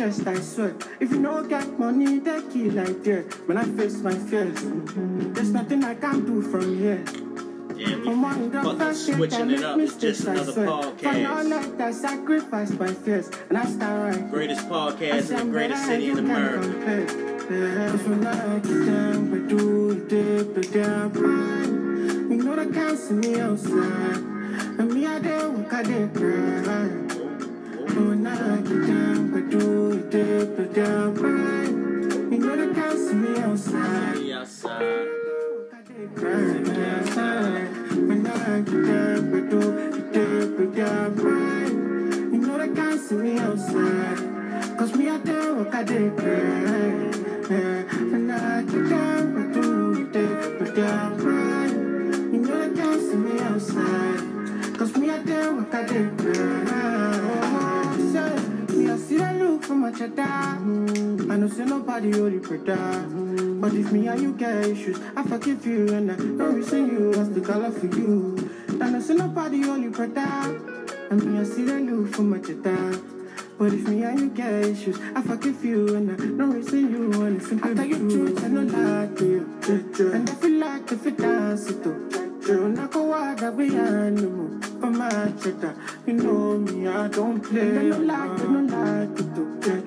chest, I swear. If you don't get money, they kill like that. When I face my fears, there's nothing I can do from here. Damn, the fucking switching it up. It's just another swear. For now, podcast. like I sacrifice my fears, and I start right. Greatest podcast in the greatest city in America. Know they can't see me outside. And me, I did work, I did cry. When I get down, but do it, dip it down. You know they can't see me outside. Be outside. When I get down, but do it, dip it down. You know they can't see me outside. Cause me, I did work, I did cry. When I get down, but do it, dip it down, I did work, I. Say, me, I see that look from my cheddar. I know say nobody you brother. But if me and you get issues, I forgive you and I don't resent you. I the color for you. I know say nobody you brother. And me, I see that look from my cheddar. But if me and you get issues, I forgive you and I don't resent you. And it's simple. I tell you truth, I no lie to you. And I feel like if it dance it too. True, not go out that we animal. For my cheddar, you know me, I don't play. And I no like, I no like it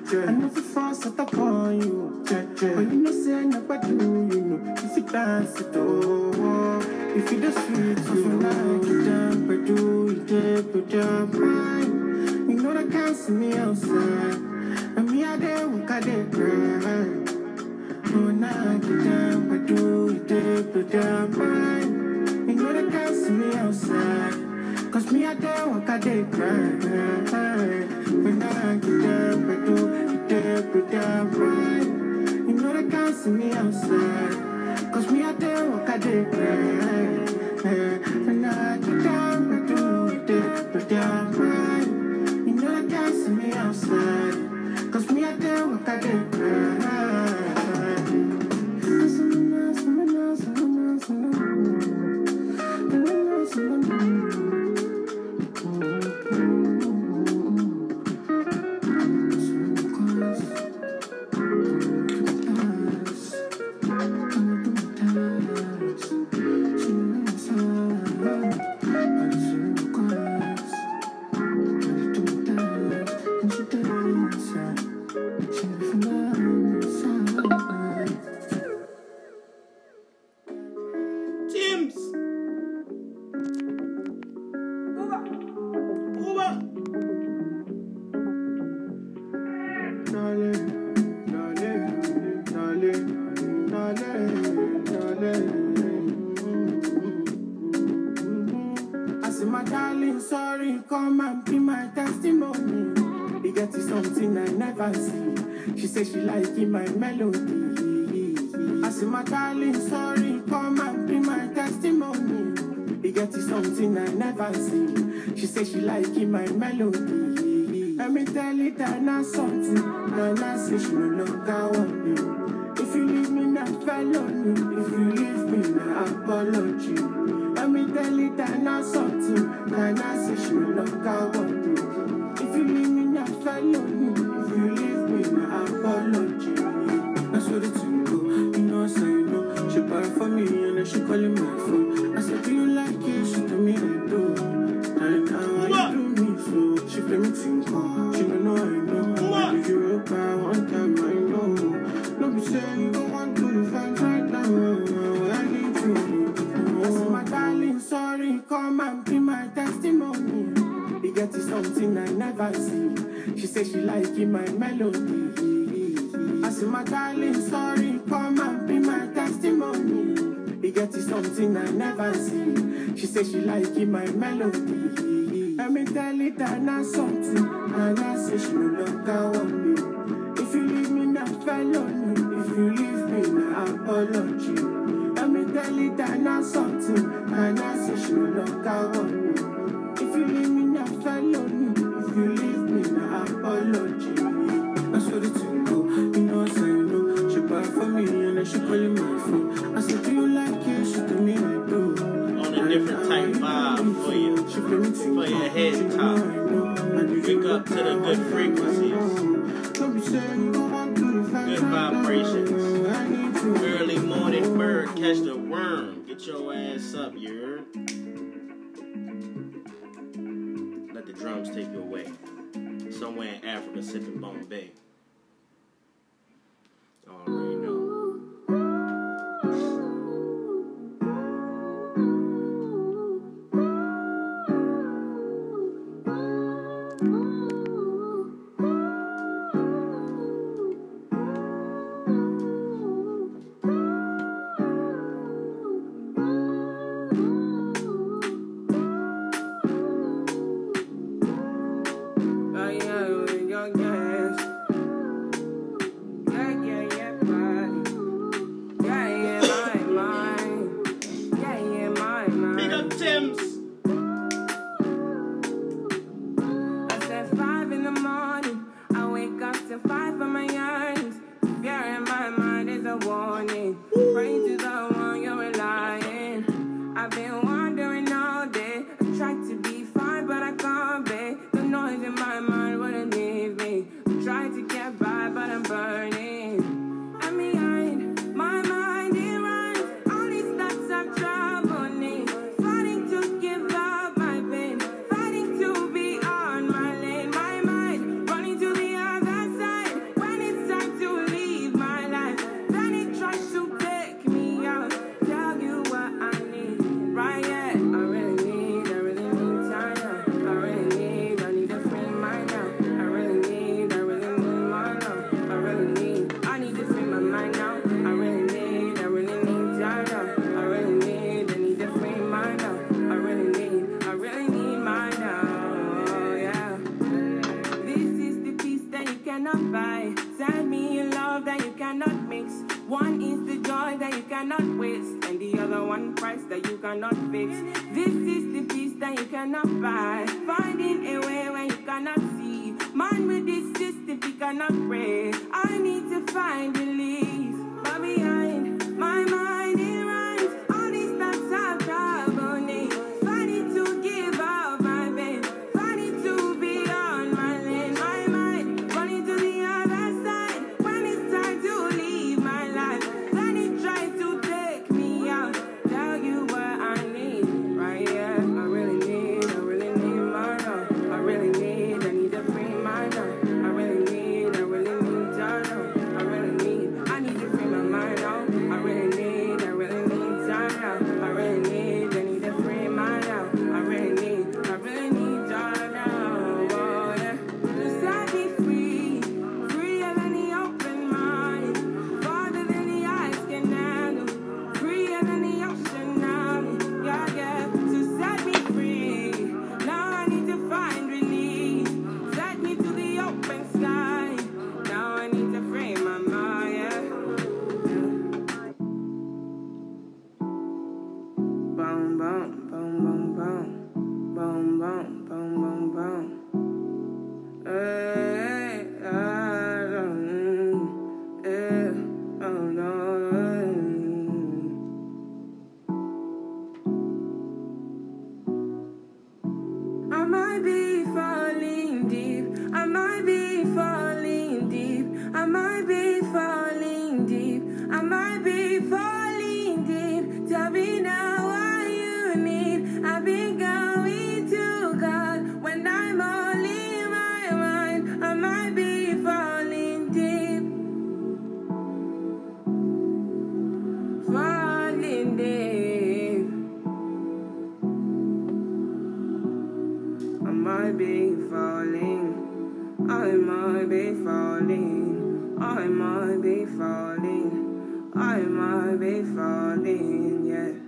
too. I know it falls out upon you. But you know, say nobody you know. If it dance it oh, oh. if it the sweet, you know, I get down, but do it, it down, fine. You know they can't see me outside. And me, I did work, I did cry. When I get down, but do it, it down, fine. Cause me, I work, I did cry. When I get down, but do dip it down, fine. You know they can't see me outside. She no longer want me. If you leave me, not felony. If you leave me, not apology. Let me tell you that not something. That not say she no longer it, melody. Let me tell you that not something. And I say she no Mississippi Bombay. All right. falling. I might be falling, yeah.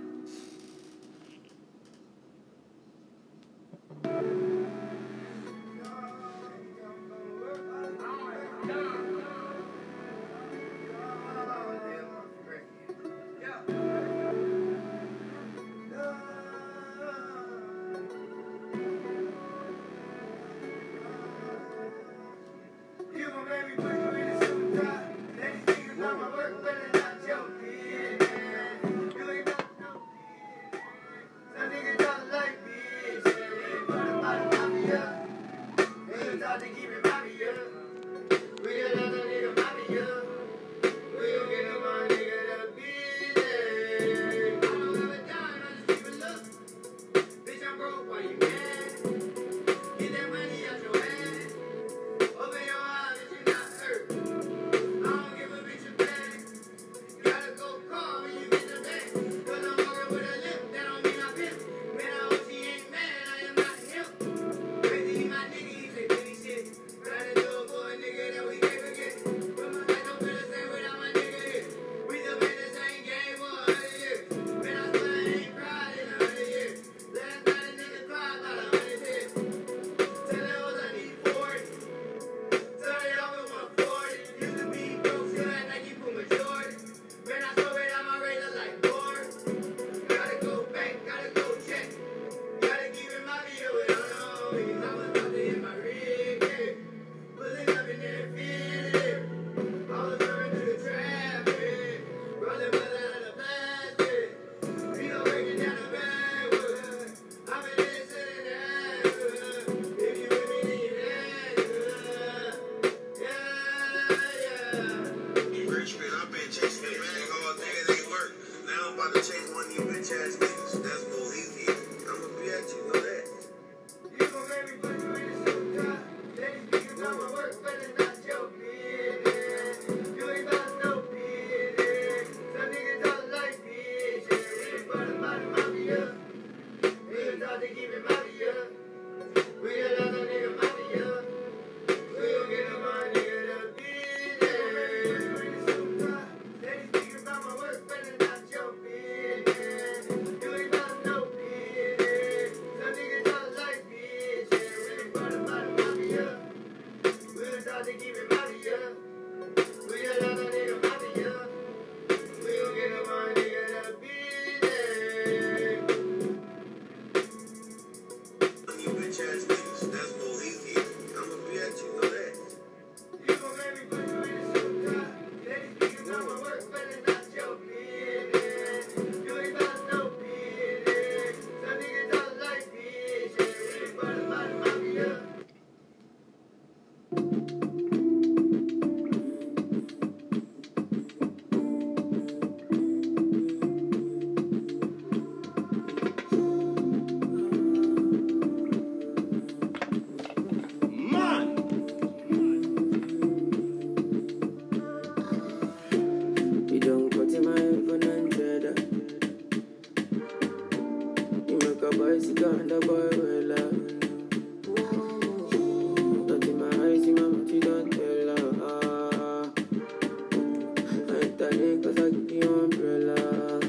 cause I give your umbrella.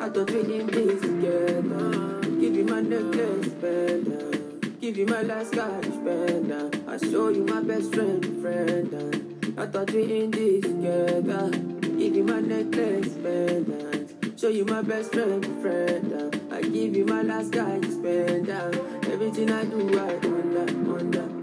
I thought we did this together. Give you my necklace better. Give you my last cash better. I show you my best friend, friend. I thought we in this together. Give you my necklace better. Show you my best friend, friend. I give you my last cash better. Everything I do, I wonder, wonder.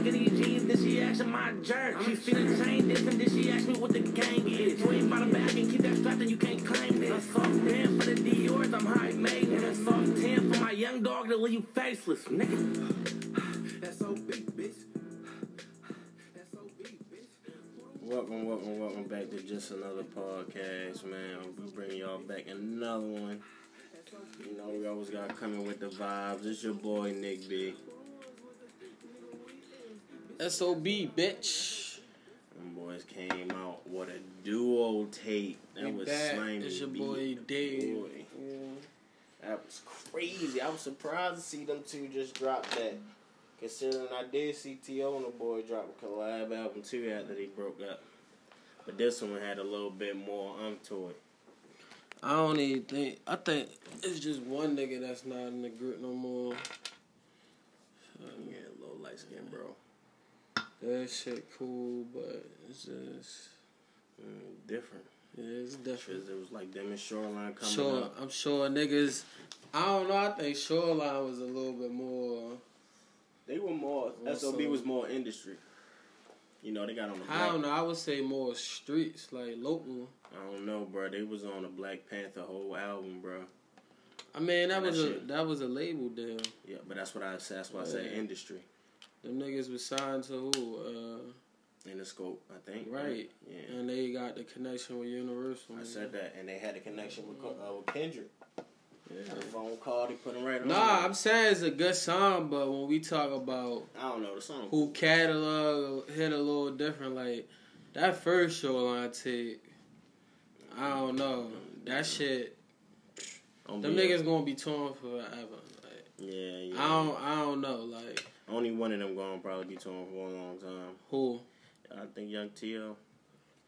Skinny jeans, then she asking my jerk. She seen the chain, and then she asked me what the gang is. You ain't by the bag and keep that strap, then you can't claim this. A soft 10 for the Dior's, I'm high maintenance. A soft 10 for my young dog to leave you faceless, nigga. That's so big, bitch. Welcome, welcome, welcome back to just another podcast, man. We bring y'all back another one. You know, we always got coming with the vibes. It's your boy Nick B. SOB, bitch. Them boys came out with a duo tape. That We was back. slimy. It's your boy Dave. Boy. That was crazy. I was surprised to see them two just drop that. Considering I did see T.O. and the boy drop a collab album too after they broke up. But this one had a little bit more umph to it. I don't even think. I think it's just one nigga that's not in the group no more. Yeah, a little light skin, bro. That shit cool, but it's just Mm, different. yeah, it's different. It was like them and Shoreline coming Sure, up. I'm sure niggas. I don't know. I think Shoreline was a little bit more. They were more, SOB so- was more industry. You know, they got on the black. I don't know. I would say more streets, like local. I don't know, bro. They was on a Black Panther whole album, bro. I mean, that That was a shit. that was a label deal. Yeah, but that's what I said. That's why I say industry. Them niggas was signed to who? Uh, Interscope, I think. Right. Yeah. and they got the connection with Universal. I said that, and they had the connection with, uh, with Kendrick. Yeah. The phone call, they put him right on. Nah. I'm saying it's a good song, but when we talk about I don't know the song. who catalog hit a little different, like that first shoreline tape, I don't know. That shit, On them the- niggas gonna be torn forever. Yeah, yeah. I don't, I don't know. Like Only one of them gonna probably be torn for a long time. who? I think Young T.O.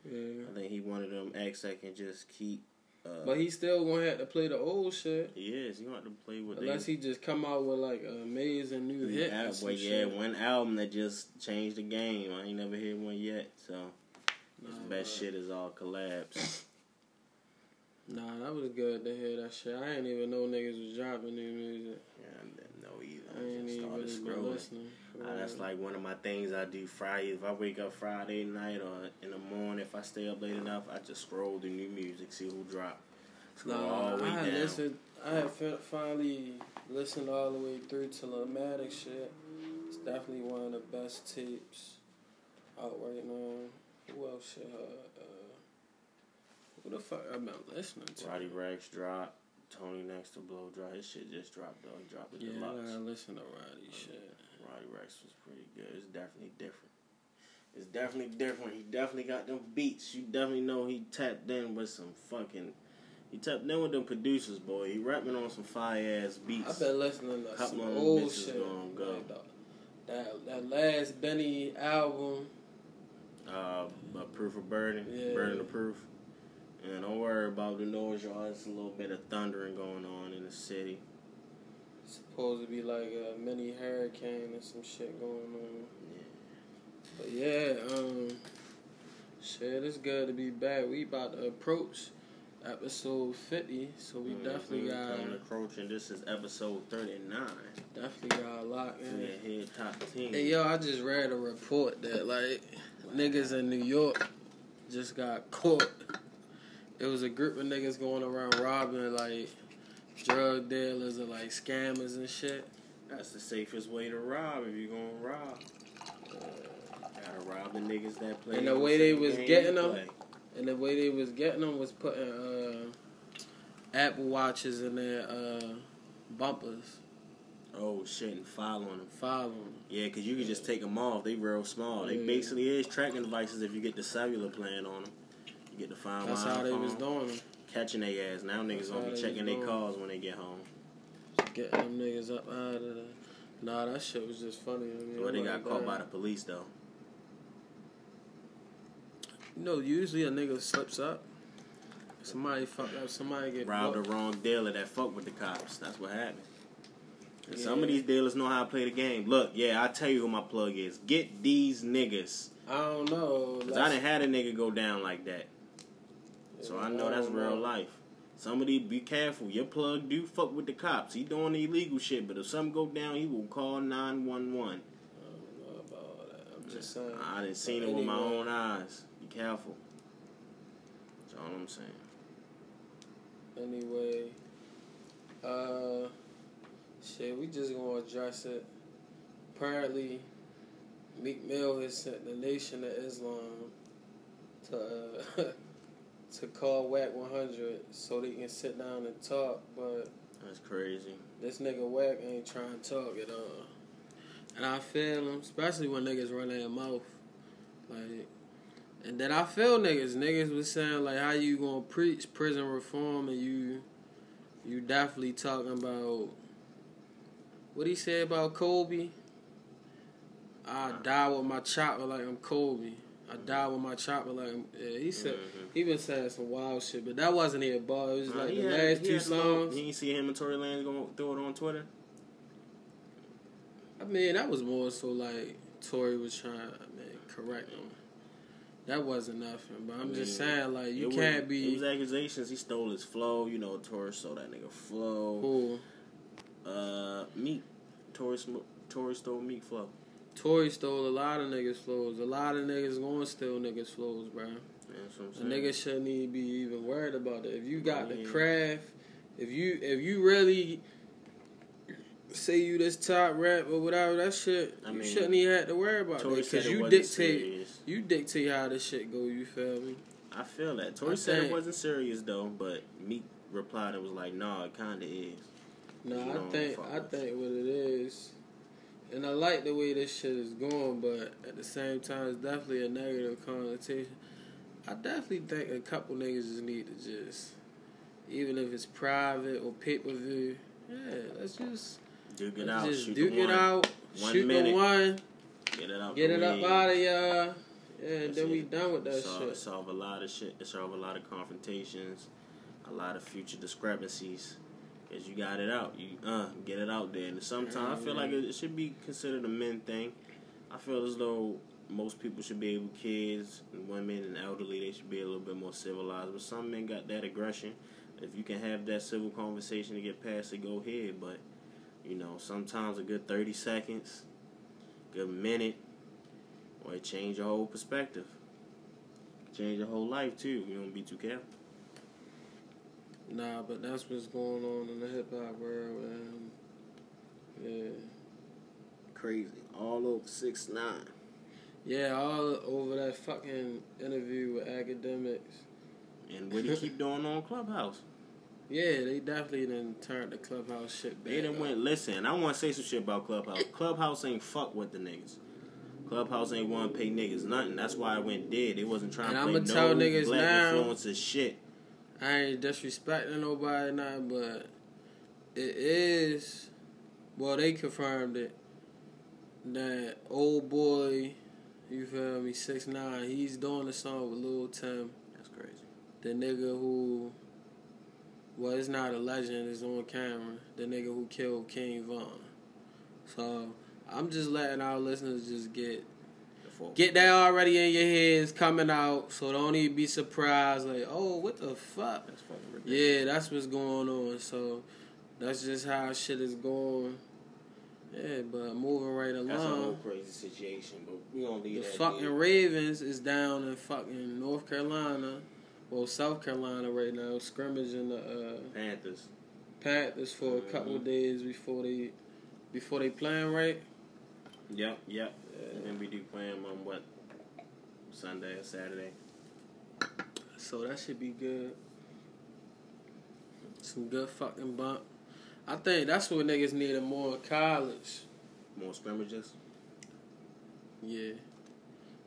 Yeah. I think he one of them acts that can just keep. Uh, But he still gonna have to play the old shit. he is. He want to play with Unless they, he just come out with like an amazing new hit. some well, yeah, shit. one album that just changed the game. I ain't never heard one yet, so his Nah, best nah. shit is all collabs. Nah, that was good to hear that shit. I didn't even know niggas was dropping new music. Yeah, I didn't know either. I ain't just even started really been scrolling. listening. Uh, that's like one of my things I do Friday. If I wake up Friday night or in the morning, if I stay up late enough, I just scroll the new music, see who dropped. Scroll all Nah, the way I down. listened. I had fi- finally listened all the way through to Lamatic shit. It's definitely one of the best tapes out right now. Who else shit? Uh, uh, who the fuck I've been listening to? Roddy Ricch drop. Tony next to blow drop. His shit just dropped though. He dropped the Yeah, deluxe. gotta listen to Roddy shit. Roddy Ricch was pretty good. It's definitely different. It's definitely different. He definitely got them beats. You definitely know he tapped in with some fucking. He tapped in with them producers, boy. He rapping on some fire ass beats. I've been listening to some old shit. gonna go. Like the- that that last Benny album. Uh, proof of burden, Yeah. burden of proof. And don't worry about the noise, y'all. It's a little bit of thundering going on in the city. It's Supposed to be like a mini hurricane and some shit going on. Yeah. But yeah, um, shit, it's good to be back. We about to approach episode fifty, so we definitely Mhm. got coming approaching. This is episode thirty nine. definitely got a lot in. the head top ten. Hey yo, I just read a report that like niggas in New York just got caught. It was a group of niggas going around robbing like drug dealers or like scammers and shit. That's the safest way to rob if you're gonna rob. Gotta rob the niggas that play. And the way they was getting them- play. And the way they was getting them was putting uh, Apple watches in their uh, bumpers, Oh shit, and following them. following. Them. Yeah, because you can just take them off. They real small. They Yeah. basically is tracking devices if you get the cellular plan on them. You get the find That's how they iPhone, was doing them, Catching their ass. Now niggas gonna be checking their calls when they get home. Get them niggas up out of there. Nah, that shit was just funny. I mean, But they got caught damn. by the police though. You know, usually a nigga slips up. Somebody fuck up. Somebody get Robbed the wrong dealer that fucked with the cops. That's what happened. And some of these dealers know how to play the game. Look, yeah, I tell you who my plug is. Get these niggas. I don't know. Cause I done had a nigga go down like that. So I know that's real life. Somebody be careful. Your plug do fuck with the cops. He doing illegal shit, but if something go down, he will call nine one one. I don't know about that. I'm just saying. I done seen it with my own eyes. Be careful. That's all I'm saying. anyway, uh, shit, we just gonna address it. Apparently, Meek Mill has sent the Nation of Islam to uh, to call Wack 100 so they can sit down and talk, but That's crazy. this nigga Wack ain't trying to talk at all. And I feel him, especially when niggas run their mouth. Like, and then I feel niggas. Niggas was saying, like, how you gonna preach prison reform and you, you definitely talking about, what he said about Kobe? I die with my chopper like I'm Kobe. I die with my chopper like yeah, he said, Mhm. he been saying some wild shit, but that wasn't it, bar. It was Nah, like he the had- last he two songs. You ain't see him and Tory Lanez going throw it on Twitter? I mean, that was more so like Tory was trying to man, correct him. That wasn't nothing, but I'm just saying, like, you It can't It be. was accusations. He stole his flow. You know, Tory stole that nigga flow. Cool. Uh, Meek. Tory, Tory stole Meek flow. Tory stole a lot of niggas' flows. A lot of niggas gonna steal niggas' flows, bro. That's what I'm A nigga shouldn't even be even worried about it. If you got the craft, if you if you really say you this top rap or whatever, that shit, I you mean, shouldn't even have to worry about Tory that because you dictate. serious. You dictate how this shit go. You feel me? I feel that. Tory I said it wasn't serious though, but Meek replied and was like, "Nah, it kinda is." No, You I think I think what it is, and I like the way this shit is going, but at the same time, it's definitely a negative connotation. I definitely think a couple niggas just need to just, even if it's private or pay per view, yeah, let's just Duke it out. just shoot duke the it one. out, One shoot minute. the one, Get it out. get it up out of y'all, yeah, and then we done with that solve, shit. Solve a lot of shit. It solve a lot of confrontations, a lot of future discrepancies. Cause you got it out, you uh get it out there. And sometimes I feel like it, it should be considered a men thing. I feel as though most people should be able, kids and women and elderly, they should be a little bit more civilized. But some men got that aggression. If you can have that civil conversation to get past it, go ahead. But you know, sometimes a good thirty seconds, good minute, or it change your whole perspective. Change your whole life too. You don't be too careful. Nah, but that's what's going on in the hip hop world, and yeah. Crazy. All over six nine. Yeah, all over that fucking interview with Akademiks. And what do you keep doing on Clubhouse? Yeah, they definitely done turned the clubhouse shit back. They done up. went. Listen, I want to say some shit about Clubhouse. Clubhouse ain't fuck with the niggas. Clubhouse ain't want to pay niggas nothing. That's why I went dead. They wasn't trying And to I'ma play no tell niggas black now- influencer shit. I ain't disrespecting nobody now, but it is. Well, they confirmed it that old boy, you feel me, six nine. He's doing a song with Lil Tim, That's crazy. the nigga who. Well, it's not a legend. It's on camera. The nigga who killed King Von. So I'm just letting our listeners just get The. Get that already in your heads coming out, so don't even be surprised. Like, oh, what the fuck? That's fucking ridiculous. Yeah, that's what's going on. So that's just how shit is going. Yeah, but moving right along. That's a whole crazy situation, but we gonna leave The that. fucking there. Ravens is down in fucking North Carolina, well South Carolina right now, scrimmaging the uh, Panthers. Panthers for a couple Mhm. days before they before they playing right. Yep, yep. And we do play them on what Sunday or Saturday. So that should be good. Some good fucking bump. I think that's what niggas needed more in college. More scrimmages. Yeah.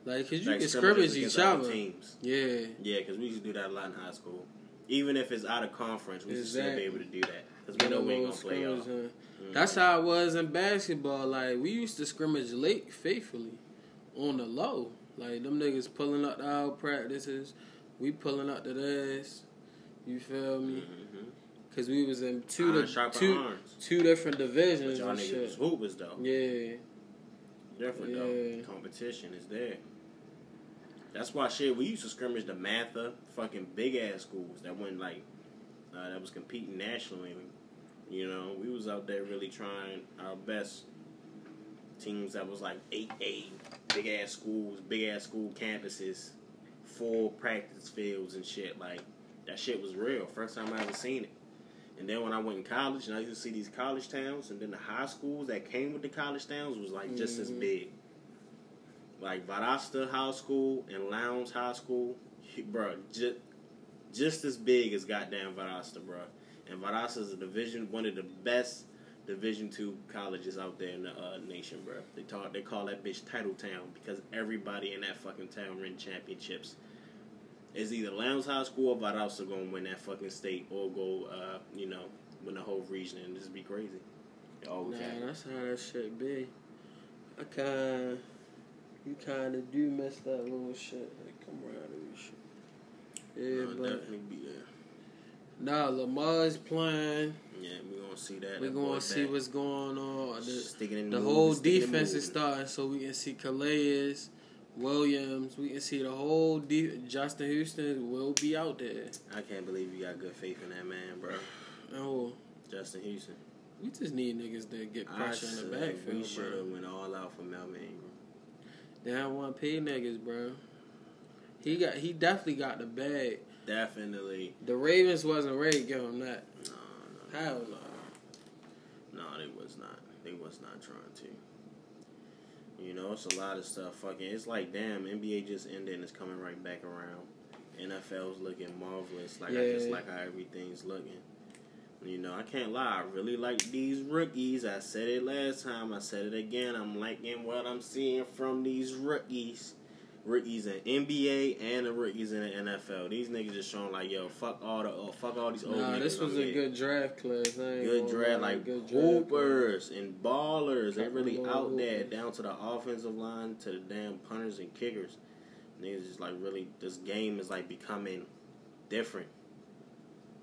Like, cause you Like can scrimmage each other. Teams. Yeah. Yeah, because we used to do that a lot in high school. Even if it's out of conference, we should still be able to do that. Because we know we ain't going to play y'all. scrimmage, Mhm. uh, That's how it was in basketball. Like, we used to scrimmage late faithfully on the low. Like, them niggas pulling up to our practices. We pulling up to theirs. You feel me? Mhm. Cause we was in two Iron di- two irons. two different But divisions y'all and niggas shit. was hoopers, though. Yeah. Different, Yeah. though. Competition is there. That's why shit, we used to scrimmage the Matha, fucking big ass schools that went like, uh, that was competing nationally. You know, we was out there really trying our best. Teams that was like 8A, big ass schools, big ass school campuses, full practice fields and shit. Like, that shit was real. First time I ever seen it. And then when I went in college and I used to see these college towns, and then the high schools that came with the college towns was like just as Mhm. big. Like Valdosta High School and Lowndes High School, bro, just just as big as goddamn Valdosta, bro. And Valdosta is a division, one of the best Division two colleges out there in the uh, nation, bro. They talk, they call that bitch Title Town because everybody in that fucking town win championships. It's either Lowndes High School or Valdosta gonna win that fucking state or go, uh, you know, win the whole region and just be crazy. Oh, Nah, okay. that's how that shit be. I kind, you kind of do miss that little shit, like camaraderie shit. Yeah, I'll but definitely be there. nah, Lamar's playing. Yeah, we gonna see that. We're That gonna see back. what's going on. The, the whole defense is starting, so we can see Calais, Williams. We can see the whole de- Justin Houston will be out there. I can't believe you got good faith in that man, bro. Oh, Justin Houston. we just need niggas that get pressure in the backfield, we should have went all out for Melvin Ingram. one don't want to pay niggas, bro. He got he definitely got the bag. Definitely. The Ravens wasn't ready to give him that. No, no, Hell no. no, they was not. They was not trying to. You know, it's a lot of stuff. Fucking, it's like damn, NBA just ended and it's coming right back around. NFL's looking marvelous. Like I just Yeah. like how everything's looking. You know, I can't lie. I really like these rookies. I said it last time. I said it again. I'm liking what I'm seeing from these rookies. Rookies in NBA and the rookies in the NFL. These niggas just showing like, yo, fuck all the, oh, fuck all these old Nah, niggas. this was I'm a good draft class. Good draft, like good draft class. and ballers. They really out of there, down to the offensive line, to the damn punters and kickers. Niggas just like really, this game is like becoming different.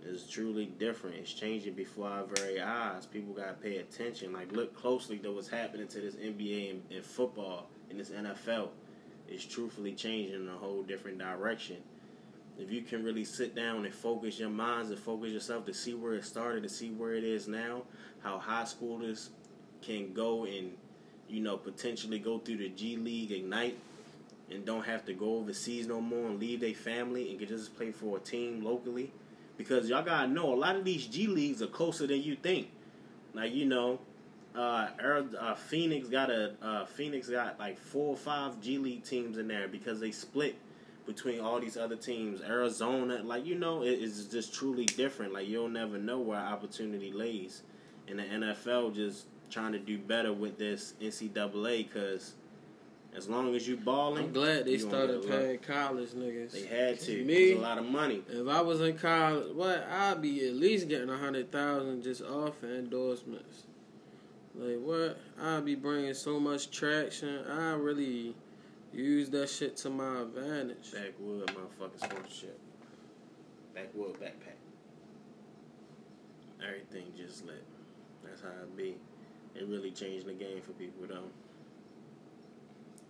It's truly different. It's changing before our very eyes. People gotta pay attention. Like look closely to what's happening to this NBA and, and football and this NFL. It's truthfully changing in a whole different direction. If you can really sit down and focus your minds and focus yourself to see where it started, to see where it is now, how high schoolers can go and, you know, potentially go through the G League Ignite and don't have to go overseas no more and leave their family and can just play for a team locally. Because y'all gotta know a lot of these G leagues are closer than you think. Like you know, uh, uh, Phoenix got a uh, Phoenix got like four or five G League teams in there because they split between all these other teams. Arizona, like you know, it is just truly different. Like you'll never know where opportunity lays. And the NFL just trying to do better with this NCAA because as long as you balling, I'm glad they started get a lot. paying college niggas. They had to. Me, It's a lot of money. if I was in college, what I'd be at least getting a hundred thousand just off of endorsements. Like what? I'd be bringing so much traction. I really use that shit to my advantage. Backwood motherfucking sponsorship. Backwood backpack. Everything just lit. That's how it be. It really changed the game for people though.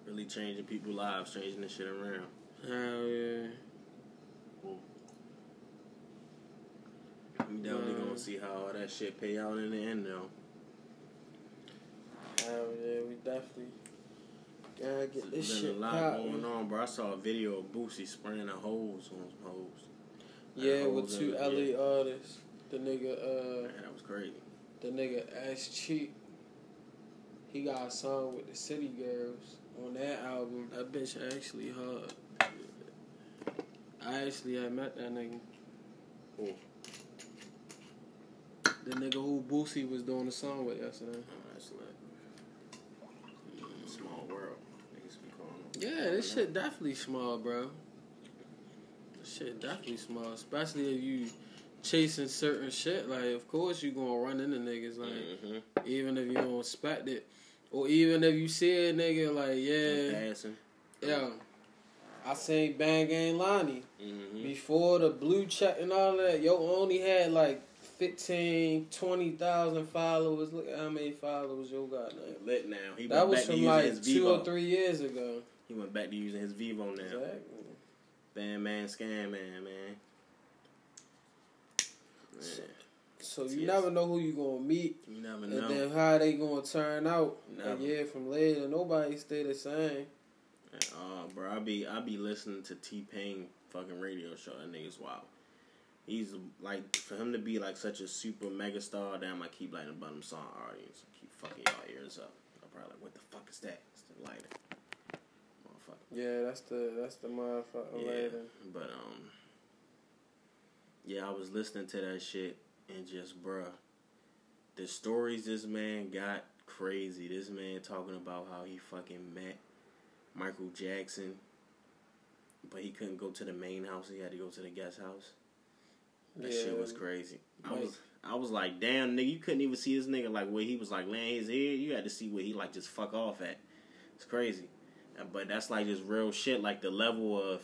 Really changing people's lives, changing this shit around. Hell yeah. We definitely Nah. gonna see how all that shit pay out in the end though. Hell yeah, we definitely gotta get this There's been shit a lot going on, bro. I saw a video of Boosie spraying the hose on some hoes. Yeah, with two LA artists. The nigga, uh, Man, that was crazy. the nigga Ash Cheek. He got a song with the City Girls on that album. That bitch actually hard. I actually had met that nigga. Who? The nigga who Boosie was doing the song with yesterday. Oh, that's lit. Small world. Niggas be calling them. Yeah, this shit definitely small, bro. This shit definitely small, especially if you chasing certain shit. Like, of course you gonna run into niggas. Like, Mm-hmm. even if you don't expect it, or even if you see a nigga like, yeah, Passing. yeah. I seen Band Gang Lonnie Mm-hmm. before the blue check and all that. Yo only had like 15, 20,000 followers. Look at how many followers yo got now. Lit now. He That was from like two or three years ago. He went back to using his Vivo now. Exactly. Band man, scam man, man. Man, So you Yes. never know who you gonna meet, you never and then how they gonna turn out Never. year from later. Nobody stay the same. Oh, bro, I be I be listening to T Pain fucking radio show. That nigga's wild. He's like for him to be like such a super mega star. Damn, I keep lighting the bottom song audience. Keep fucking y'all ears up. I'm probably like, what the fuck is that? It's the lighter. Motherfucker. Yeah, that's the that's the motherfucker Yeah, later. but um, yeah, I was listening to that shit and just bruh, the stories this man got crazy. This man talking about how he fucking met Michael Jackson, but he couldn't go to the main house. He had to go to the guest house. That Yeah. shit was crazy. I was I was like, damn nigga, you couldn't even see this nigga like where he was like laying his head. You had to see where he like just fuck off at. It's crazy. But that's like just real shit, like the level of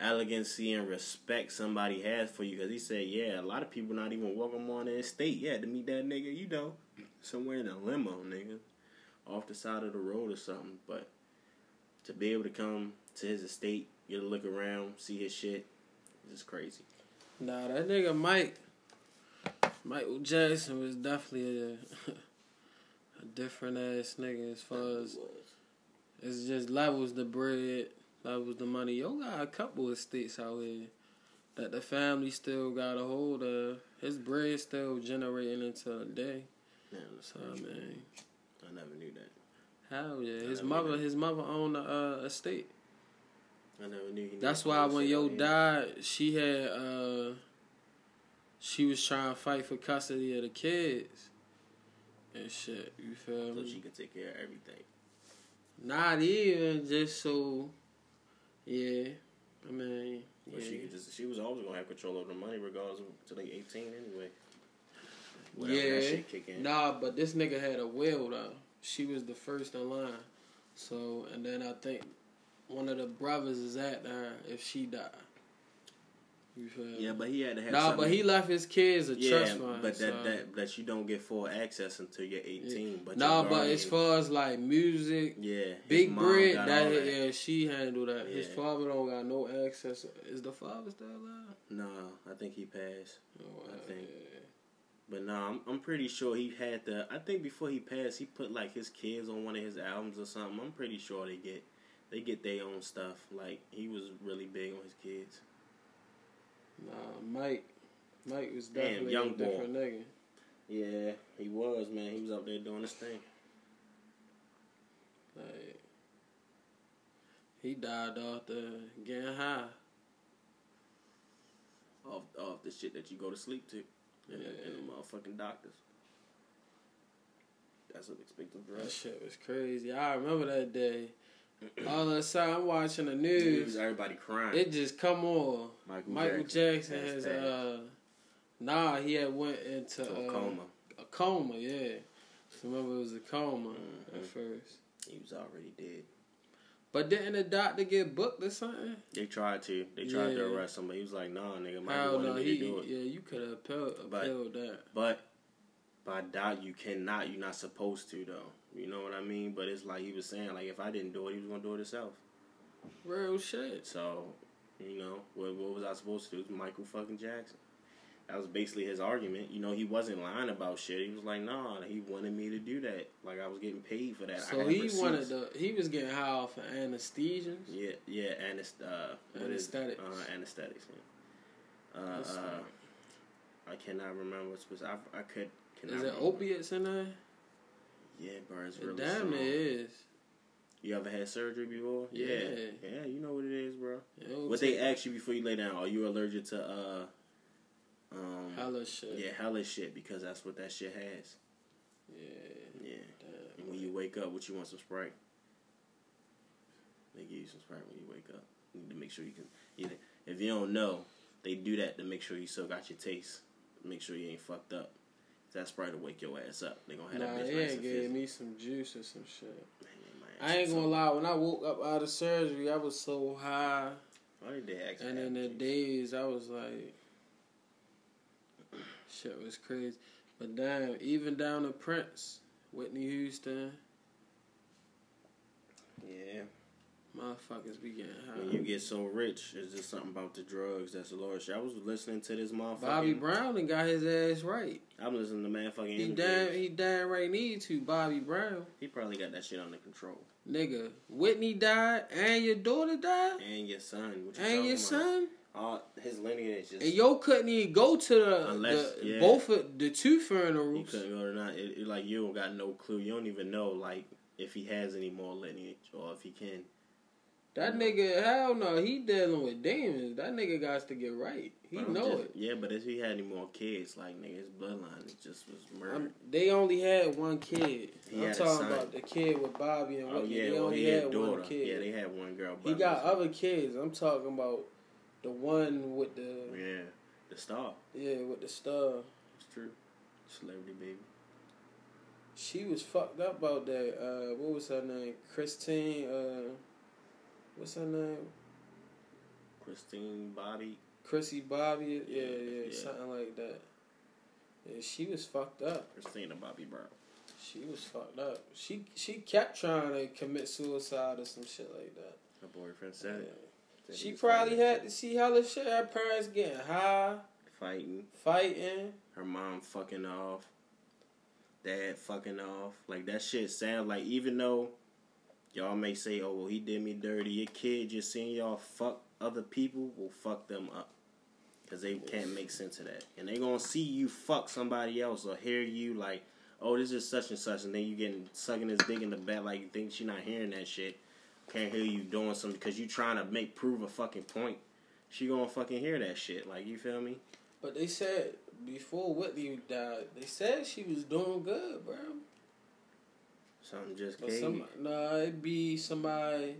elegancy and respect somebody has for you. Because he said, yeah, a lot of people not even welcome on the estate. Yeah, to meet that nigga, you know, somewhere in a limo, nigga, off the side of the road or something. But to be able to come to his estate, get a look around, see his shit, it's just crazy. Nah, that nigga Mike, Michael Jackson was definitely a, a different ass nigga as far as it's just levels the bread, levels the money. Yo got a couple of states out here that the family still got a hold of. His bread still generating until today. Yeah, that's So crazy. man, I never knew that. hell yeah, his mother, his mother owned a uh, estate. I never knew. He That's why when Yo died, she had uh she was trying to fight for custody of the kids and shit. You feel so me? she could take care of everything. Not even just so. Yeah, I mean, yeah, she could just she was always gonna have control over the money regardless of till they eighteen anyway. Whatever that yeah. shit kick in. Nah, but this nigga had a will though. She was the first in line. So and then I think one of the brothers is at her if she died. Yeah, but he had to have Nah, something. but he left his kids a yeah, trust fund. but that, so- that that you don't get full access until you're eighteen. But nah, but as far as like music, yeah, Big Bread, got that, yeah, she handled that. His father don't got no access. Is the father still alive? No, I think he passed. Oh, I think. yeah. But no, I'm I'm pretty sure he had the. I think before he passed, he put like his kids on one of his albums or something. I'm pretty sure they get they get their own stuff. Like he was really big on his kids. Nah, Mike. Mike was Damn, definitely young a boy. different nigga. Yeah, he was man. He was up there doing his thing. Like, he died off the getting high. Off off the shit that you go to sleep to, and, the, and the motherfucking doctors. That's what expensive That drugs. shit was crazy. I remember that day. All of a sudden, I'm watching the News, news. everybody crying. It just come on. Michael, Michael Jackson, has passed. uh, nah, he had went into a uh, coma. A coma, yeah. So remember it was a coma Mhm. at first. He was already dead. But didn't the doctor get booked or something? They tried to. They tried to arrest him, but he was like, "Nah, nigga, Michael Hell wanted no, me he, to do it." yeah, you could have appealed, But- appealed that. But by doubt, you cannot. You're not supposed to, though. You know what I mean? But it's like he was saying, like if I didn't do it, he was gonna do it himself. Real shit. So, you know, what, what was I supposed to do? Michael fucking Jackson. That was basically his argument. You know, he wasn't lying about shit. He was like, nah, he wanted me to do that. Like I was getting paid for that. So he receipts. wanted the He was getting high off of anesthesias. Yeah, yeah, anest- uh, what is- Anesthetics. Uh, anesthetics. Yeah. Uh, uh. I cannot remember. Specific. I, I could. Cannot Is it remember. opiates in there? Yeah, bro, it's really damn it is. You ever had surgery before? Yeah. yeah, yeah. You know what it is, bro. It'll What they ask you before you lay down? Are you allergic to uh, um, Hella shit. yeah, hellish shit because that's what that shit has. Yeah. Yeah. Damn. And when you wake up, what you want some Sprite? They give you some Sprite when you wake up. You need to make sure you can. Either, if you don't know, they do that to make sure you still got your taste. Make sure you ain't fucked up. That probably to wake your ass up. They gonna have Nah, that bitch nice and gave me some juice or some shit. I ain't gonna lie. When I woke up out of surgery, I was so high, Why did they ask and in the days I was like, shit was crazy. But damn, even down to Prince, Whitney Houston, Yeah. Motherfuckers be getting high. When you get so rich, it's just something about the drugs that's the Lord. shit. I was listening to this motherfucking. Bobby Brown and got his ass right. I'm listening to man fucking. He damn, he damn right need to. Bobby Brown, He probably got that shit under control. nigga. Whitney died, and your daughter died, And your son. You and your about? son. All his lineage just And yo couldn't even go to the, Unless- the yeah. both of the two you funerals. couldn't go to not. It, it, like you don't got no clue. You don't even know like if he has any more lineage or if he can. That nigga, hell no, he dealing with demons. That nigga got to get right. He But know just- it. Yeah, but if he had any more kids, like nigga, his bloodline it just was murdered. I'm, they only had one kid. He I'm talking about the kid with Bobby and oh Whitney. yeah, they well only he had, had one kid. Yeah, they had one girl. he got it was- other kids. I'm talking about the one with the Yeah, the star. yeah with the star. It's true. Celebrity baby. She was fucked up about that. Uh, what was her name? Christine. Uh, what's her name? Christine Bobby. Chrissy Bobby. Yeah, Yeah, yeah, yeah. something like that. Yeah, she was fucked up. Christina Bobby Brown. She was fucked up. She she kept trying to commit suicide or some shit like that. Her boyfriend said it. Said She probably had to see hella shit. Her parents getting high, fighting. fighting. Her mom fucking off. Dad fucking off. Like that shit sad. Like even though y'all may say, "Oh well, he did me dirty," your kid just seeing y'all fuck other people will fuck them up. Cause they can't make sense of that, and they gonna see you fuck somebody else or hear you like, "Oh, this is such and such," and then you getting sucking his dick in the back like you think she not hearing that shit. Can't hear you doing something because you trying to make prove a fucking point. She gonna fucking hear that shit. Like you feel me? But they said before Whitney died, they said she was doing good, bro. Something just came. some nah, it'd be somebody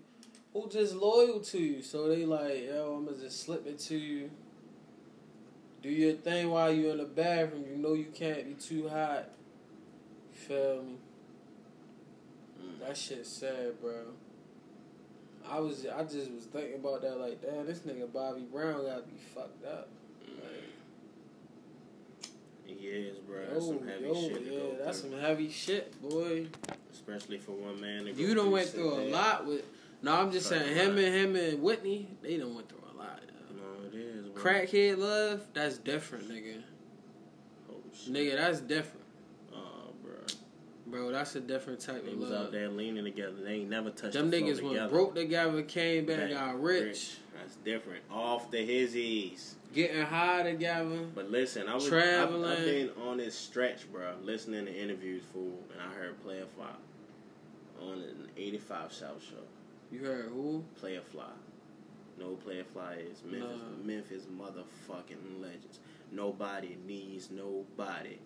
who just loyal to you. So they like, yo, I'ma just slip it to you. Do your thing while you're in the bathroom. You know you can't be too hot. You feel me? Mm. That shit sad, bro. I was I just was thinking about that like, damn, this nigga Bobby Brown gotta be fucked up. Like, He is, bro. yo, That's some heavy yo, shit to yeah, that's some heavy shit, boy. Especially for one man You done went through a lot with. No, I'm just saying him and him and Whitney. They done went through a lot. yo. No, it is, bro. Crackhead love, that's different, nigga. Oh, shit. Nigga, that's different, Oh, bro. bro. That's a different type They of was out there leaning together. They ain't never touched Them the niggas went broke together, came back, got rich, That's different. Off the hizzies. getting high together. But listen, I was Traveling. I've, I've been on this stretch, bro, listening to interviews, fool, and I heard Playa Fly on an 85 South show. You heard who? Playa Fly. No Playa Fly is Memphis. Nah. Memphis motherfucking legends. Nobody needs nobody.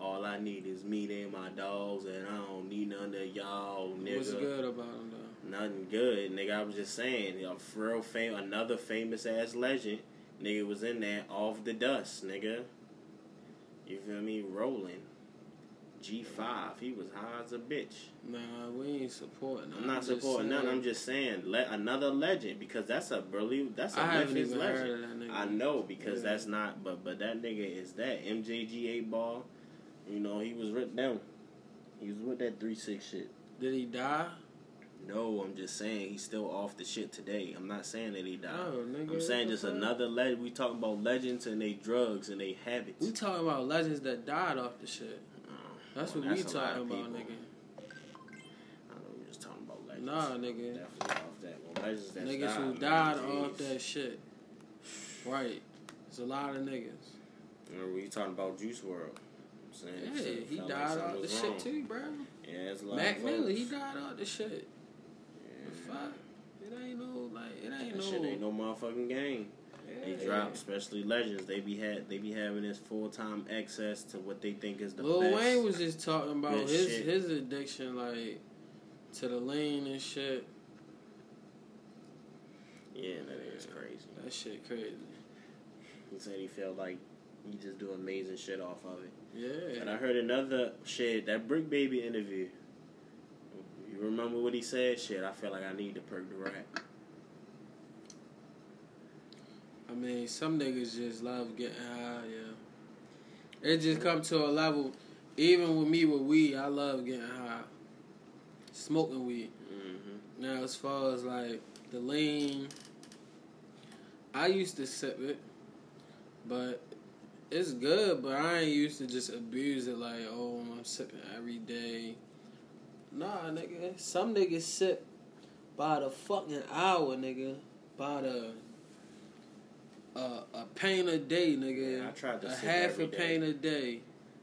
All I need is me and my dogs, and I don't need none of y'all, nigga. What's good about him though? Nothing good, nigga. I was just saying, for real fame, another famous ass legend, nigga was in there off the dust, nigga. You feel me? Rolling. G five, he was high as a bitch. Nah, we ain't supporting. I'm not supporting none. I'm just saying, le- another legend because that's a really that's a I haven't Memphis even legend. heard of that nigga. I know because Yeah. that's not, but but that nigga is that MJG eight ball. You know he was written down. He was with that three six shit. Did he die? No, I'm just saying he's still off the shit today. I'm not saying that he died. No, nigga. I'm saying just another legend. We talking about legends and they drugs and they habits. We talking about legends that died off the shit. That's what we talking about, nigga. I know we just talking about legends. Nah, nigga. Definitely off that. Well, legends that Niggas died, who died off that shit. Right. It's a lot of niggas. Know, we talking about Juice WRLD. I'm saying Yeah, shit he like died off the shit too, bro. Yeah, it's a lot Mac Miller, he died off the shit. Yeah. The fuck? It ain't no like it ain't That no. shit ain't no motherfucking game. They drop, especially legends. They be had they be having this full time access to what they think is the Lil best. Wayne was just talking about good his shit. his addiction, like to the lean and shit. yeah, that is crazy. That shit crazy. He said he felt like he just do amazing shit off of it. Yeah. And I heard another shit that BriccBaby interview. You remember what he said? Shit, I feel like I need to perk the rap. I mean, some niggas just love getting high. Yeah. It just come to a level. Even with me with weed, I love getting high. Smoking weed. hmm Now, as far as like the lean, I used to sip it, but it's good. But I ain't used to just abuse it like, oh, I'm sipping every day. Nah, nigga. Some niggas sip by the fucking hour, nigga. By the a, a pain a day, nigga. Yeah, I tried to a half a day. pain a day.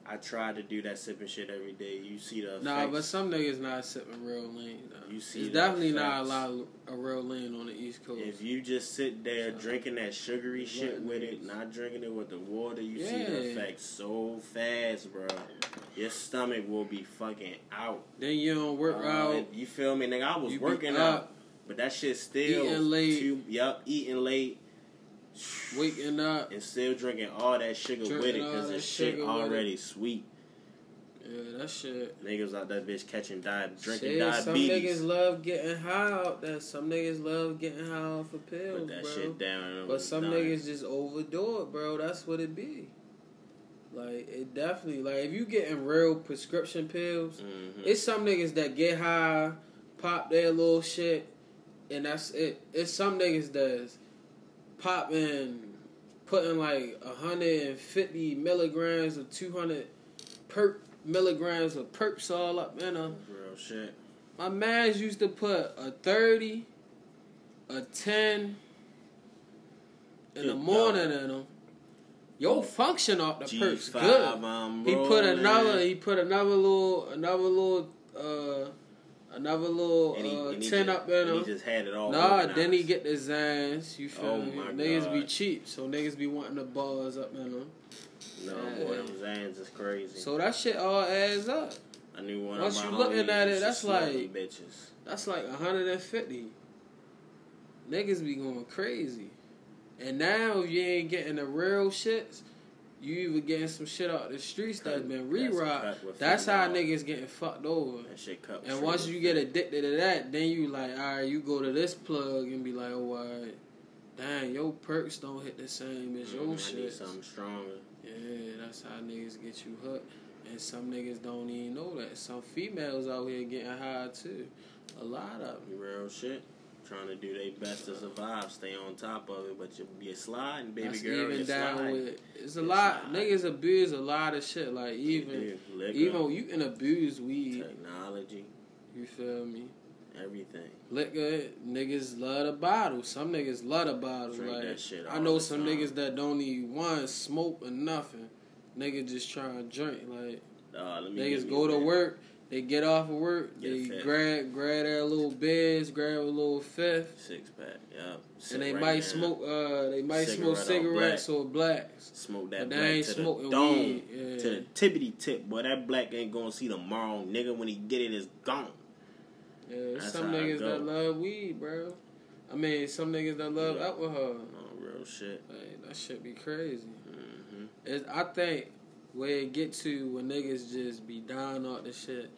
I try to do that sipping shit every day. You see the Nah, effects. but some niggas not sipping real lean. Though. You see it's definitely not a lot of a real lean on the East Coast. If you just sit there So, drinking that sugary shit with it, not drinking it with the water, you see the Yeah. effects so fast, bro. Your stomach will be fucking out. then you don't work Uh, out. You feel me, nigga? I was working out, but that shit still Eating late. Too, yup, eating late. Waking up. and still drinking all that sugar with it because that the shit already sweet. Yeah, that shit. Niggas out that bitch catching di- drinking Shit, some niggas love getting high out there. Some niggas love getting high off of pills, Put that bro. shit down. But some done. niggas just overdo it, bro. That's what it be. Like it definitely like if you getting real prescription pills, Mhm. it's some niggas that get high, pop their little shit, and that's it. It's some niggas that's popping, putting like hundred and fifty milligrams or two hundred per milligrams of perks all up in them. real shit. My mans used to put a 30, a 10 in the morning God. in them. Yo, function off the perks G5, good. I'm He put another. He put another little, another little, uh, another little And he- uh, and ten just- up in and. He just had it all. Nah, then he get the Xans. You feel Oh me? Niggas be cheap, so niggas be wanting the bars up in them. No, Yeah. boy, them Xans is crazy. So that shit all adds up. I knew one once of my you looking at it, that's like- bitches. That's like 150. Niggas be going crazy. And now if you ain't getting the real shits, you either getting some shit out the streets that's been that's cut with That's how niggas getting fucked over. That shit cut. And once you get addicted to that, then you like, alright, you go to this plug and be like, oh, alright, dang, your perks don't hit the same as your Mm, I need shit. something stronger. Yeah, that's how niggas get you hooked. And some niggas don't even know that. Some females out here getting high too. A lot of them. Real shit. Trying to do their best to survive, stay on top of it, but you you sliding, baby That's girl. even you down sliding. with it's a You lot slide. niggas abuse a lot of shit like even. Liquor, even you can abuse weed technology, you feel me everything. liquor niggas love the bottle some niggas love the bottle Drink like I know some time. niggas that don't need one smoke or nothing Niggas just trying to drink like Uh, let me niggas go a to work they get off of work Get they grab grab their little beds grab a little fifth Six pack, yeah. And they right might there. smoke uh they might smoke Cigarette or cigarettes or blacks Smoke that But they black ain't to smoking the dome, weed, yeah. to the tippity tip. Boy, that black ain't gonna see tomorrow, nigga. When he get it, it's gone. Yeah, some niggas that love weed, bro. I mean, some niggas that love Yeah. alcohol. Oh, real shit. Like, that shit be crazy. hmm It's, I think where it get to when niggas just be dying off the shit,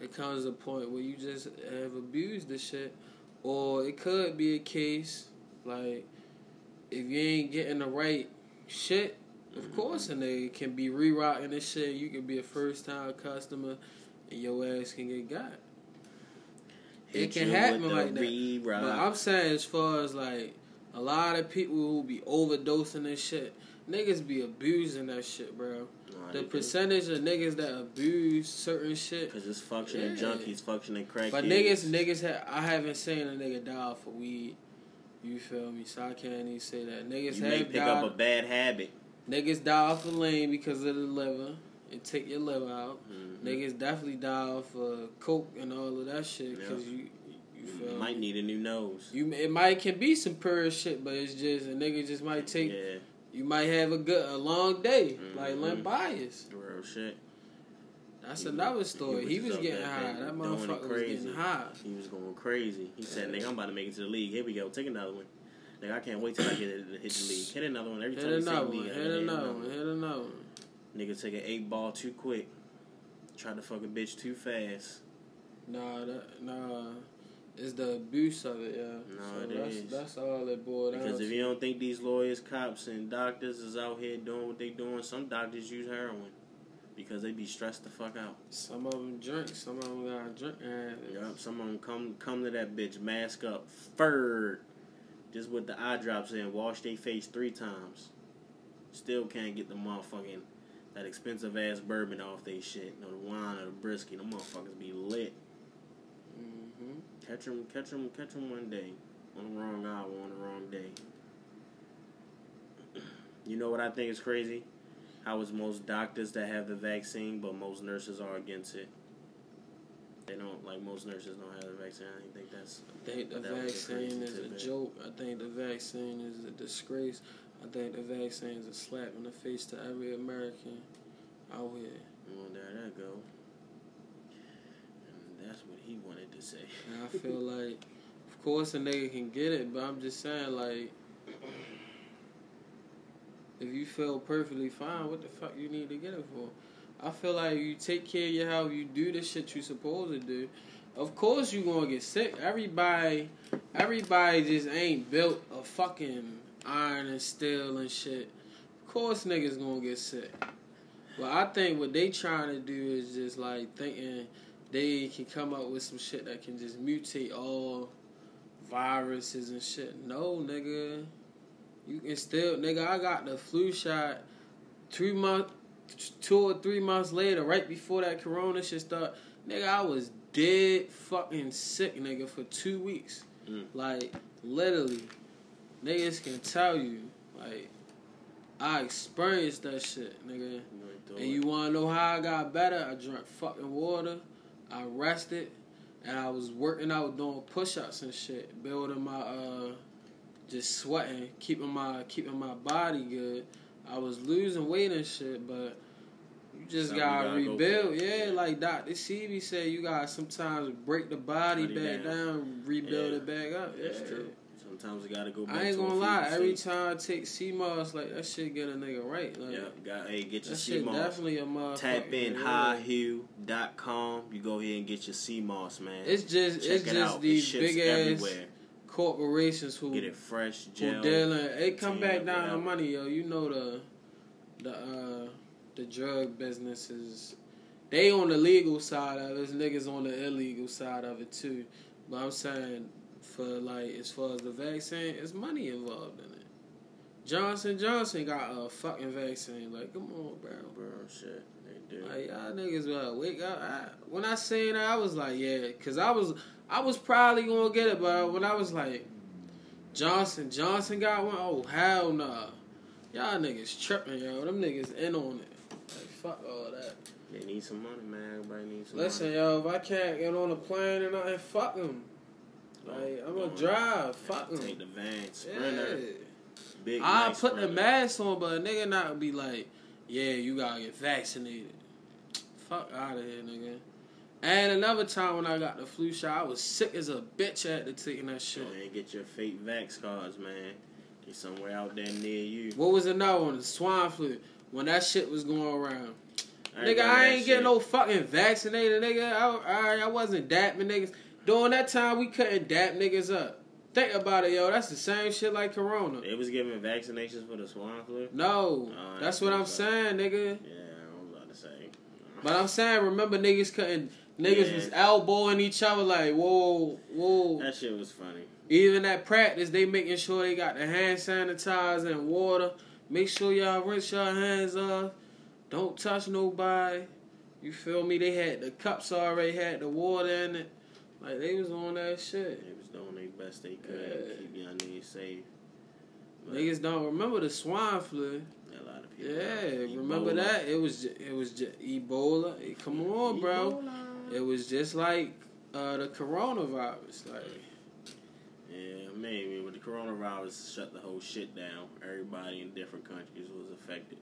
it comes to a point where you just have abused the shit, or it could be a case like if you ain't getting the right shit. Of Mhm. course, a nigga can be rerocking this shit. You can be a first time customer, and your ass can get got. It can happen like that. But I'm saying as far as like a lot of people who be overdosing and shit, niggas be abusing that shit, bro. The percentage of niggas that abuse certain shit. Because it's functioning Yeah. junkies, functioning crackheads. But niggas, niggas, ha- I haven't seen a nigga die for weed. You feel me? So I can't even say that. Niggas you may pick died. up a bad habit. niggas die off of lean because of the liver. And take your liver out. Mhm. Niggas definitely die off of coke and all of that shit because Yeah. you, you feel You me? might need a new nose. You it might can be some pure shit, but it's just a nigga just might take. yeah, You might have a good a long day, Mhm. like Len Bias. real shit. That's He- another story. he He was was getting high. That motherfucker was getting high. He was going crazy. He said, "Nigga, I'm about to make it to the league. Here we go. Take another one. Nigga, I can't wait till I get it hit the league. Hit another one every Hit time you say another league. one. Hit another one. Hit another one. Nigga take an eight ball too quick. Tried to fuck a bitch too fast. Nah, that nah. It's the abuse of it, yeah. No, so it that's, is. That's all it down Because if you don't think these lawyers, cops, and doctors is out here doing what they doing, some doctors use heroin because they be stressed the fuck out. Some of them drink. Some of them got drink. And Yup, some of them come come to that bitch, mask up, furred, just with the eye drops in, wash their face three times. Still can't get the motherfucking that expensive ass bourbon off they shit. No, the wine or the brisket, the motherfuckers be lit. Catch them, catch them, catch them one day on the wrong hour on the wrong day. You know what I think is crazy? How it's most doctors that have the vaccine, but most nurses are against it. They don't like most nurses don't have the vaccine. I think that's I think the That was a vaccine is a joke. I think the vaccine is a disgrace. I think the vaccine is a slap in the face to every American out here. well, there that go. That's what he wanted to say. And I feel like, of course, a nigga can get it, but I'm just saying, like, if you feel perfectly fine, what the fuck you need to get it for? I feel like you take care of your health, you do the shit you supposed to do. Of course, you gonna get sick. Everybody, everybody just ain't built of fucking iron and steel and shit. Of course, niggas gonna get sick. But I think what they trying to do is just like thinking they can come up with some shit that can just mutate all viruses and shit. No, nigga. You can still, nigga, I got the flu shot three months, two or three months later, right before that corona shit started. Nigga, I was dead fucking sick, nigga, for two weeks. Mm. Like, literally. Niggas can tell you, like, I experienced that shit, nigga. And you wanna know how I got better? I drank fucking water. I rested, and I was working out doing push-ups and shit, building my uh, just sweating, keeping my keeping my body good. I was losing weight and shit, but you just Something gotta, you gotta rebuild. for. yeah, like Dr. Sebi said, you gotta sometimes break the body, Body back down. down, rebuild Yeah. it back up. That's yeah. true. Sometimes you gotta go back I ain't gonna lie. Every time I take sea moss, like that shit get a nigga right. Like Yeah, got hey, get your shit sea moss. definitely a motherfucker. Tap in highhue.com. You go ahead and get your sea moss, man. It's just Check it's it just out. these big ships ass corporations who Get it fresh, who dealing. It come back down to money, yo. You know the the uh the drug businesses. They on the legal side of it. Niggas on the illegal side of it too. But I'm saying for like as far as the vaccine, it's money involved in it. Johnson Johnson got a fucking vaccine. Like, come on, bro. Bro, shit. They do. Like y'all niggas better wake up. I, when I seen that, I was like, yeah, cause I was I was probably gonna get it, but when I was like, Johnson Johnson got one. Oh hell nah, y'all niggas tripping, yo. Them niggas in on it. Like fuck all that. They need some money, man. Everybody needs some Listen, money. yo, if I can't get on a plane or nothing, fuck them. Like I'm gonna drive. Fuck them. Take the van, Sprinter. Yeah. Big I'll nice put the mask on, but a nigga not be like, yeah, you gotta get vaccinated. Fuck out of here, nigga. And another time when I got the flu shot, I was sick as a bitch after taking that shit. And get your fake vax cards, man. Get somewhere out there near you. What was another one? The swine flu. When that shit was going around. nigga, I ain't getting no fucking vaccinated, nigga. I, I, I wasn't dapping niggas. During that time, we couldn't dap niggas up. Think about it, yo. That's the same shit like Corona. They was giving vaccinations for the swine flu. No, Oh, that's what I'm saying, nigga. Yeah, I was about to say. But I'm saying, remember niggas couldn't, niggas Yeah. was elbowing each other like, whoa, whoa. That shit was funny. Even at practice, they making sure they got the hand sanitizer and water. Make sure y'all rinse your hands off. Don't touch nobody. You feel me? They had the cups already, had the water in it. Like, they was on that shit. They was doing their best they could Yeah. keep young niggas safe. But Niggas don't remember the swine flu. A lot of people. Yeah, remember Ebola. that? It was it was ju- Ebola. Hey, come on, bro. Ebola. It was just like uh, the coronavirus. Like, Yeah, maybe. But the coronavirus shut the whole shit down. Everybody in different countries was affected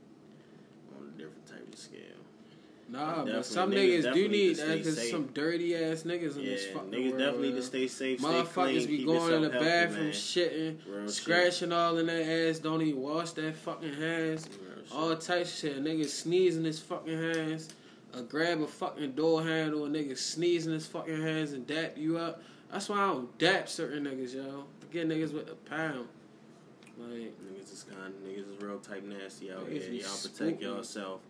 on a different type of scale. Nah, but some niggas niggas do need stay because some dirty ass niggas in Yeah, this fucking niggas world. definitely need to stay safe, stay Motherfuckers clean, be going in the healthy, bathroom, man. shitting, Real shit. scratching all in their ass, don't even wash their fucking hands. Real. All types of shit. Niggas sneezing his fucking hands. Uh, grab a fucking door handle, a nigga sneezing his fucking hands and dap you up. That's why I don't dap certain niggas, yo. I get niggas with a pound. Like, Niggas is kind niggas is real type nasty out here. Y'all protect spooky. yourself.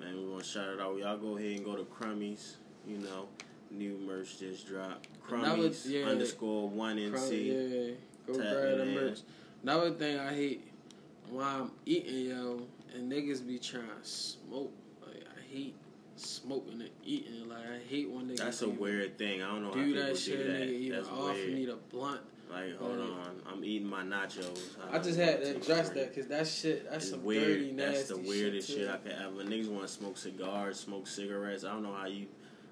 Man, we gonna shout it out. Y'all go ahead and go to Crummies. You know, new merch just dropped. Crummies was- yeah. underscore one NC. yeah, go grab the merch. Another thing I hate while I'm eating, yo, and niggas be trying to smoke. Like, I hate smoking and eating. Like, I hate when niggas That's a weird thing. I don't know how do people that do shit. that. Nigga even That's offer weird. me the blunt. Like, hold Right. on, I'm eating my nachos. I just had to address that because that shit, that's It's some weird. dirty, nasty That's the weirdest shit, shit. I could ever. Niggas want to smoke cigars, smoke cigarettes. I don't know how you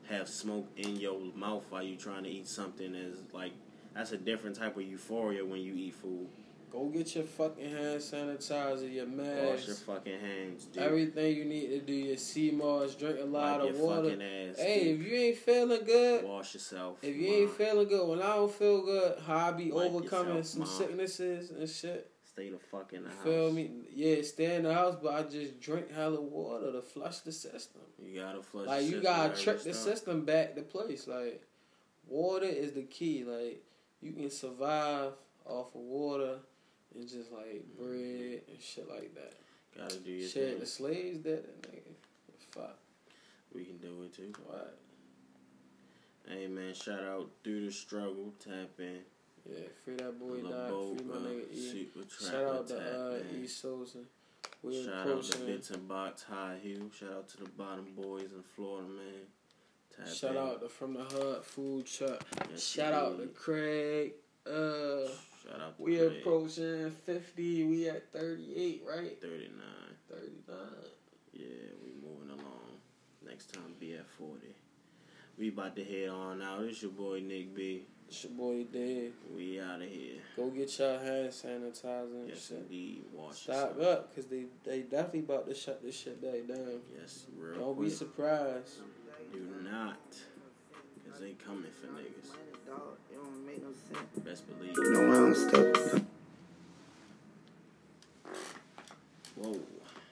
have smoke in your mouth while you trying to eat something. Is like that's a different type of euphoria when you eat food. Go get your fucking hand sanitizer, your mask, Wash your fucking hands, dude. everything you need to do. Your sea moss, drink a lot Wipe of your water. fucking ass. Hey, dude. if you ain't feeling good, wash yourself. if you ain't feeling good, when I don't feel good, how I be Wipe overcoming yourself, some Mom. sicknesses and shit. stay the fuck in the fucking house. Feel me? Yeah, stay in the house, but I just drink hella water to flush the system. You gotta flush. Like you gotta trick the system back to place. Like water is the key. Like you can survive off of water and just like bread and shit like that. Gotta do your Shit, thing. the slaves did it, nigga. Fuck. We can do it too. What? Hey man, shout out through the struggle. Tap in. Yeah, free that boy Doc. Free my uh, nigga E. Shout out to uh. E Souza. We're Shout out to. Bits Box High Hugh. Shout out to the bottom boys in Florida, man. Tap Shout in. out to From the Hut Food Truck. Yes, Shout out to. Craig. Uh, Shout out we Craig. approaching 50. We at 38, right? 39. 39. Yeah, we moving along. Next time be at 40. We about to head on out. It's your boy Nick B. It's your boy Dave. We out of here. Go get your hand sanitizer Yes, shit. indeed. Wash Stop yourself. up, cause they they definitely about to shut this shit back down. Yes, real Don't quick. be surprised. Do not. Because they coming for niggas. Dog, it don't make no sense. Best believe. You know where I'm stepping. Whoa.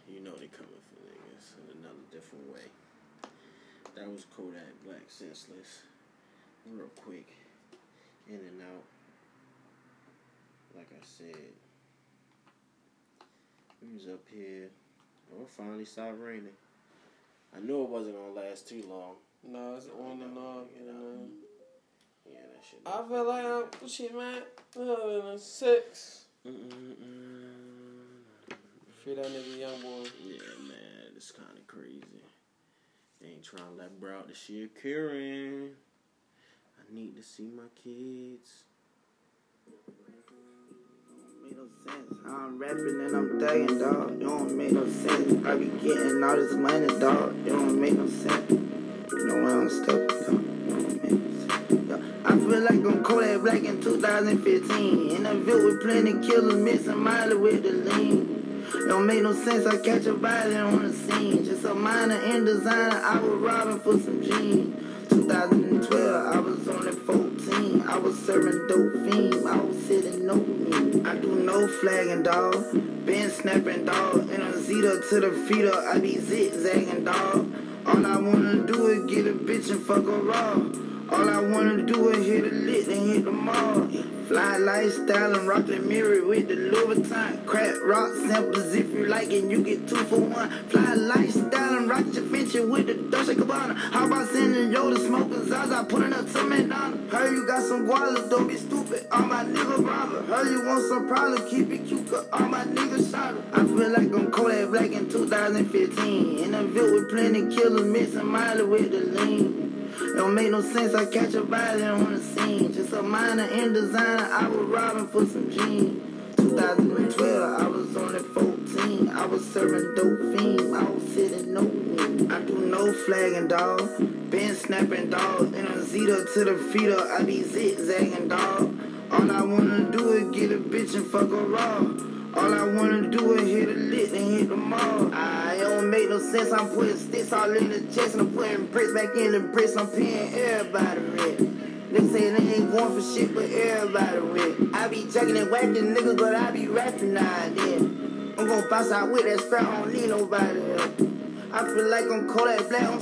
You know they coming for niggas in another different way. That was Kodak Black Senseless. Real quick. In and out. Like I said. We was up here. Oh, it finally stopped raining. I knew it wasn't gonna last too long. No, it's on and off. You know. Yeah, that shit. I feel like I'm pushing man. Uh, a six. Mm-mm-mm. Free that nigga young boy. Yeah, man, it's kind of crazy. They ain't trying to let bro out the shit curing. I need to see my kids. Don't make no sense. I'm rapping and I'm thugging, dog. It don't make no sense. I be getting all this money, dog. It don't make no sense. You know where I'm stepping, like I'm Kodak Black in 2015. In a ville with plenty killers, mixing Miley with the lean. Don't make no sense. I catch a body on the scene. Just a minor in designer. I was robbing for some jeans. 2012, I was only 14. I was serving dope fiend. I was sitting no me. I do no flagging, dog. Been snapping, dog. In a Zeta to the feeder, I be zigzagging, dog. All I wanna do is get a bitch and fuck her raw. All I wanna do is hit the lick and hit the mall. Fly lifestyle and rock the mirror with the Louis Vuitton. Crack rock samples if you like it, you get two for one. Fly lifestyle and rock your venture with the Dolce Gabbana. How about sending yo to smoking Zaza, putting up to McDonald's? Heard you got some guala, don't be stupid. All my niggas robber. Heard you want some problem, keep it cute, all my niggas shot I feel like I'm Kodak Black in 2015. In a ville with plenty killers, mixing Miley with the lean. Don't make no sense, I catch a body on the scene. Just a minor in designer, I was robbing for some jeans. 2012, I was only 14. I was serving dope fiend, I was sitting no. I do no flagging, dog. Been snapping, dog. In a Zeta to the feeder, I be zigzagging, dog. All I wanna do is get a bitch and fuck her raw. All I wanna do is hit a lick and hit the mall. I don't make no sense. I'm putting sticks all in the chest and I'm putting bricks back in the bricks. I'm paying everybody rent. Niggas say they ain't going for shit, but everybody rent. I be chucking and whacking niggas, but I be rapping now and then. I'm gonna bounce out with that strap, I don't need nobody else. I feel like I'm Kodak Black, I'm